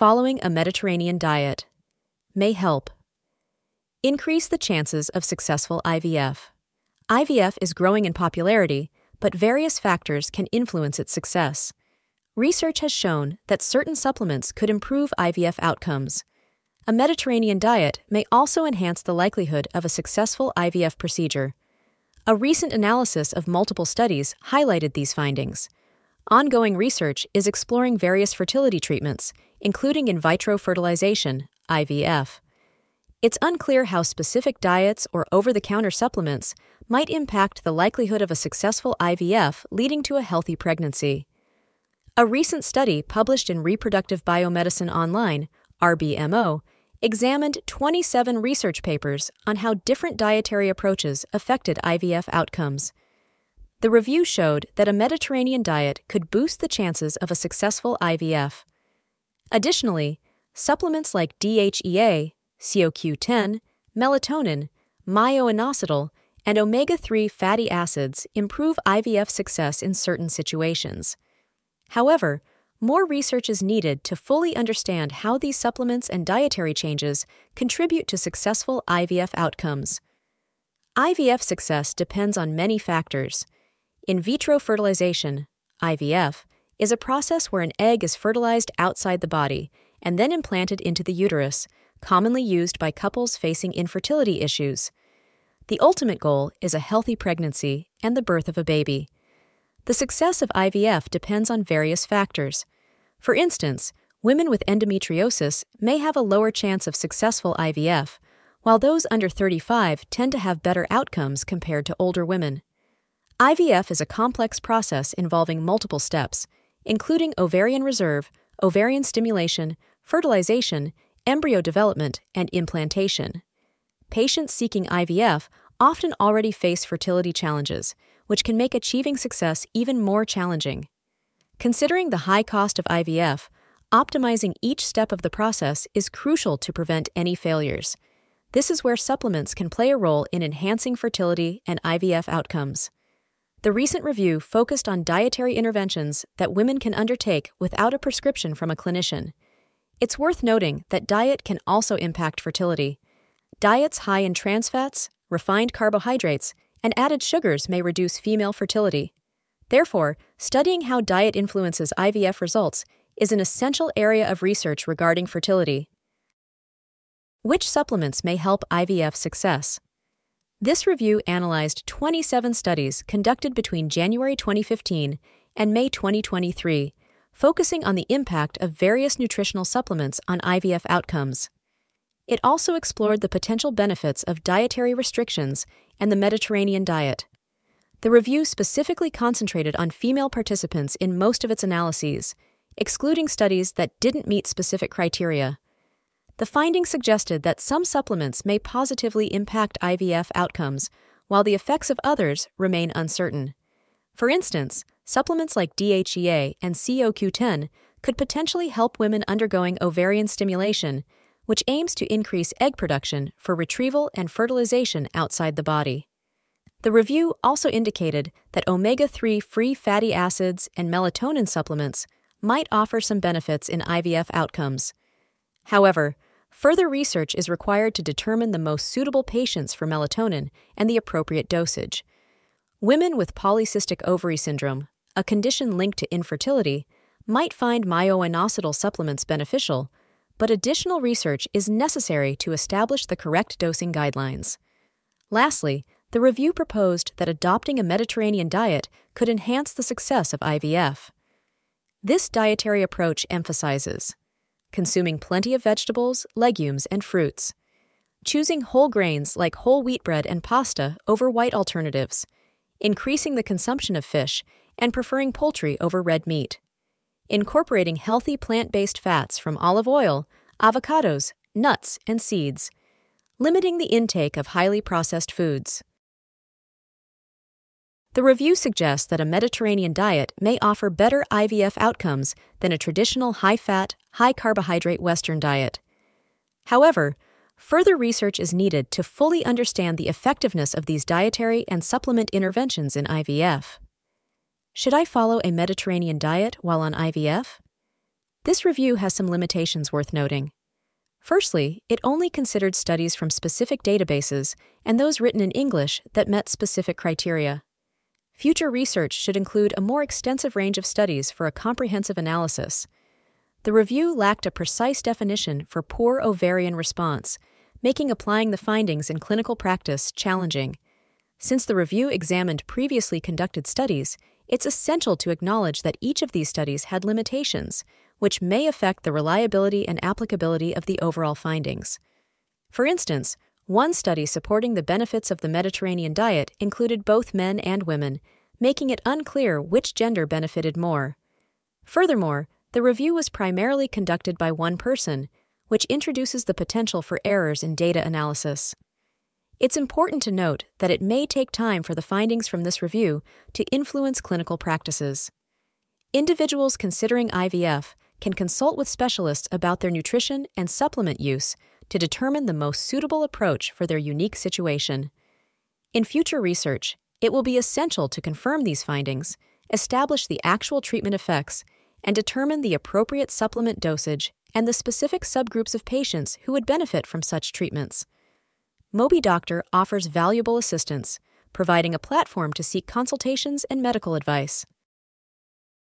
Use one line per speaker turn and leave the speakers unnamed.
Following a Mediterranean diet may help increase the chances of successful IVF. IVF is growing in popularity, but various factors can influence its success. Research has shown that certain supplements could improve IVF outcomes. A Mediterranean diet may also enhance the likelihood of a successful IVF procedure. A recent analysis of multiple studies highlighted these findings. Ongoing research is exploring various fertility treatments, including in vitro fertilization, IVF. It's unclear how specific diets or over the counter supplements might impact the likelihood of a successful IVF leading to a healthy pregnancy. A recent study published in Reproductive Biomedicine Online, RBMO, examined 27 research papers on how different dietary approaches affected IVF outcomes. The review showed that a Mediterranean diet could boost the chances of a successful IVF. Additionally, supplements like DHEA, CoQ10, melatonin, myo-inositol, and omega 3 fatty acids improve IVF success in certain situations. However, more research is needed to fully understand how these supplements and dietary changes contribute to successful IVF outcomes. IVF success depends on many factors. In vitro fertilization, IVF, is a process where an egg is fertilized outside the body and then implanted into the uterus, commonly used by couples facing infertility issues. The ultimate goal is a healthy pregnancy and the birth of a baby. The success of IVF depends on various factors. For instance, women with endometriosis may have a lower chance of successful IVF, while those under 35 tend to have better outcomes compared to older women. IVF is a complex process involving multiple steps, including ovarian reserve, ovarian stimulation, fertilization, embryo development, and implantation. Patients seeking IVF often already face fertility challenges, which can make achieving success even more challenging. Considering the high cost of IVF, optimizing each step of the process is crucial to prevent any failures. This is where supplements can play a role in enhancing fertility and IVF outcomes. The recent review focused on dietary interventions that women can undertake without a prescription from a clinician. It's worth noting that diet can also impact fertility. Diets high in trans fats, refined carbohydrates, and added sugars may reduce female fertility. Therefore, studying how diet influences IVF results is an essential area of research regarding fertility. Which supplements may help IVF success? This review analyzed 27 studies conducted between January 2015 and May 2023, focusing on the impact of various nutritional supplements on IVF outcomes. It also explored the potential benefits of dietary restrictions and the Mediterranean diet. The review specifically concentrated on female participants in most of its analyses, excluding studies that didn't meet specific criteria. The findings suggested that some supplements may positively impact IVF outcomes, while the effects of others remain uncertain. For instance, supplements like DHEA and CoQ10 could potentially help women undergoing ovarian stimulation, which aims to increase egg production for retrieval and fertilization outside the body. The review also indicated that omega 3 free fatty acids and melatonin supplements might offer some benefits in IVF outcomes. However, Further research is required to determine the most suitable patients for melatonin and the appropriate dosage. Women with polycystic ovary syndrome, a condition linked to infertility, might find myo-inositol supplements beneficial, but additional research is necessary to establish the correct dosing guidelines. Lastly, the review proposed that adopting a Mediterranean diet could enhance the success of IVF. This dietary approach emphasizes consuming plenty of vegetables, legumes, and fruits. Choosing whole grains like whole wheat bread and pasta over white alternatives. Increasing the consumption of fish and preferring poultry over red meat. Incorporating healthy plant based fats from olive oil, avocados, nuts, and seeds. Limiting the intake of highly processed foods. The review suggests that a Mediterranean diet may offer better IVF outcomes than a traditional high fat, high carbohydrate Western diet. However, further research is needed to fully understand the effectiveness of these dietary and supplement interventions in IVF. Should I follow a Mediterranean diet while on IVF? This review has some limitations worth noting. Firstly, it only considered studies from specific databases and those written in English that met specific criteria. Future research should include a more extensive range of studies for a comprehensive analysis. The review lacked a precise definition for poor ovarian response, making applying the findings in clinical practice challenging. Since the review examined previously conducted studies, it's essential to acknowledge that each of these studies had limitations, which may affect the reliability and applicability of the overall findings. For instance, one study supporting the benefits of the Mediterranean diet included both men and women, making it unclear which gender benefited more. Furthermore, the review was primarily conducted by one person, which introduces the potential for errors in data analysis. It's important to note that it may take time for the findings from this review to influence clinical practices. Individuals considering IVF can consult with specialists about their nutrition and supplement use to determine the most suitable approach for their unique situation. In future research, it will be essential to confirm these findings, establish the actual treatment effects, and determine the appropriate supplement dosage and the specific subgroups of patients who would benefit from such treatments. MobiDoctor offers valuable assistance, providing a platform to seek consultations and medical advice.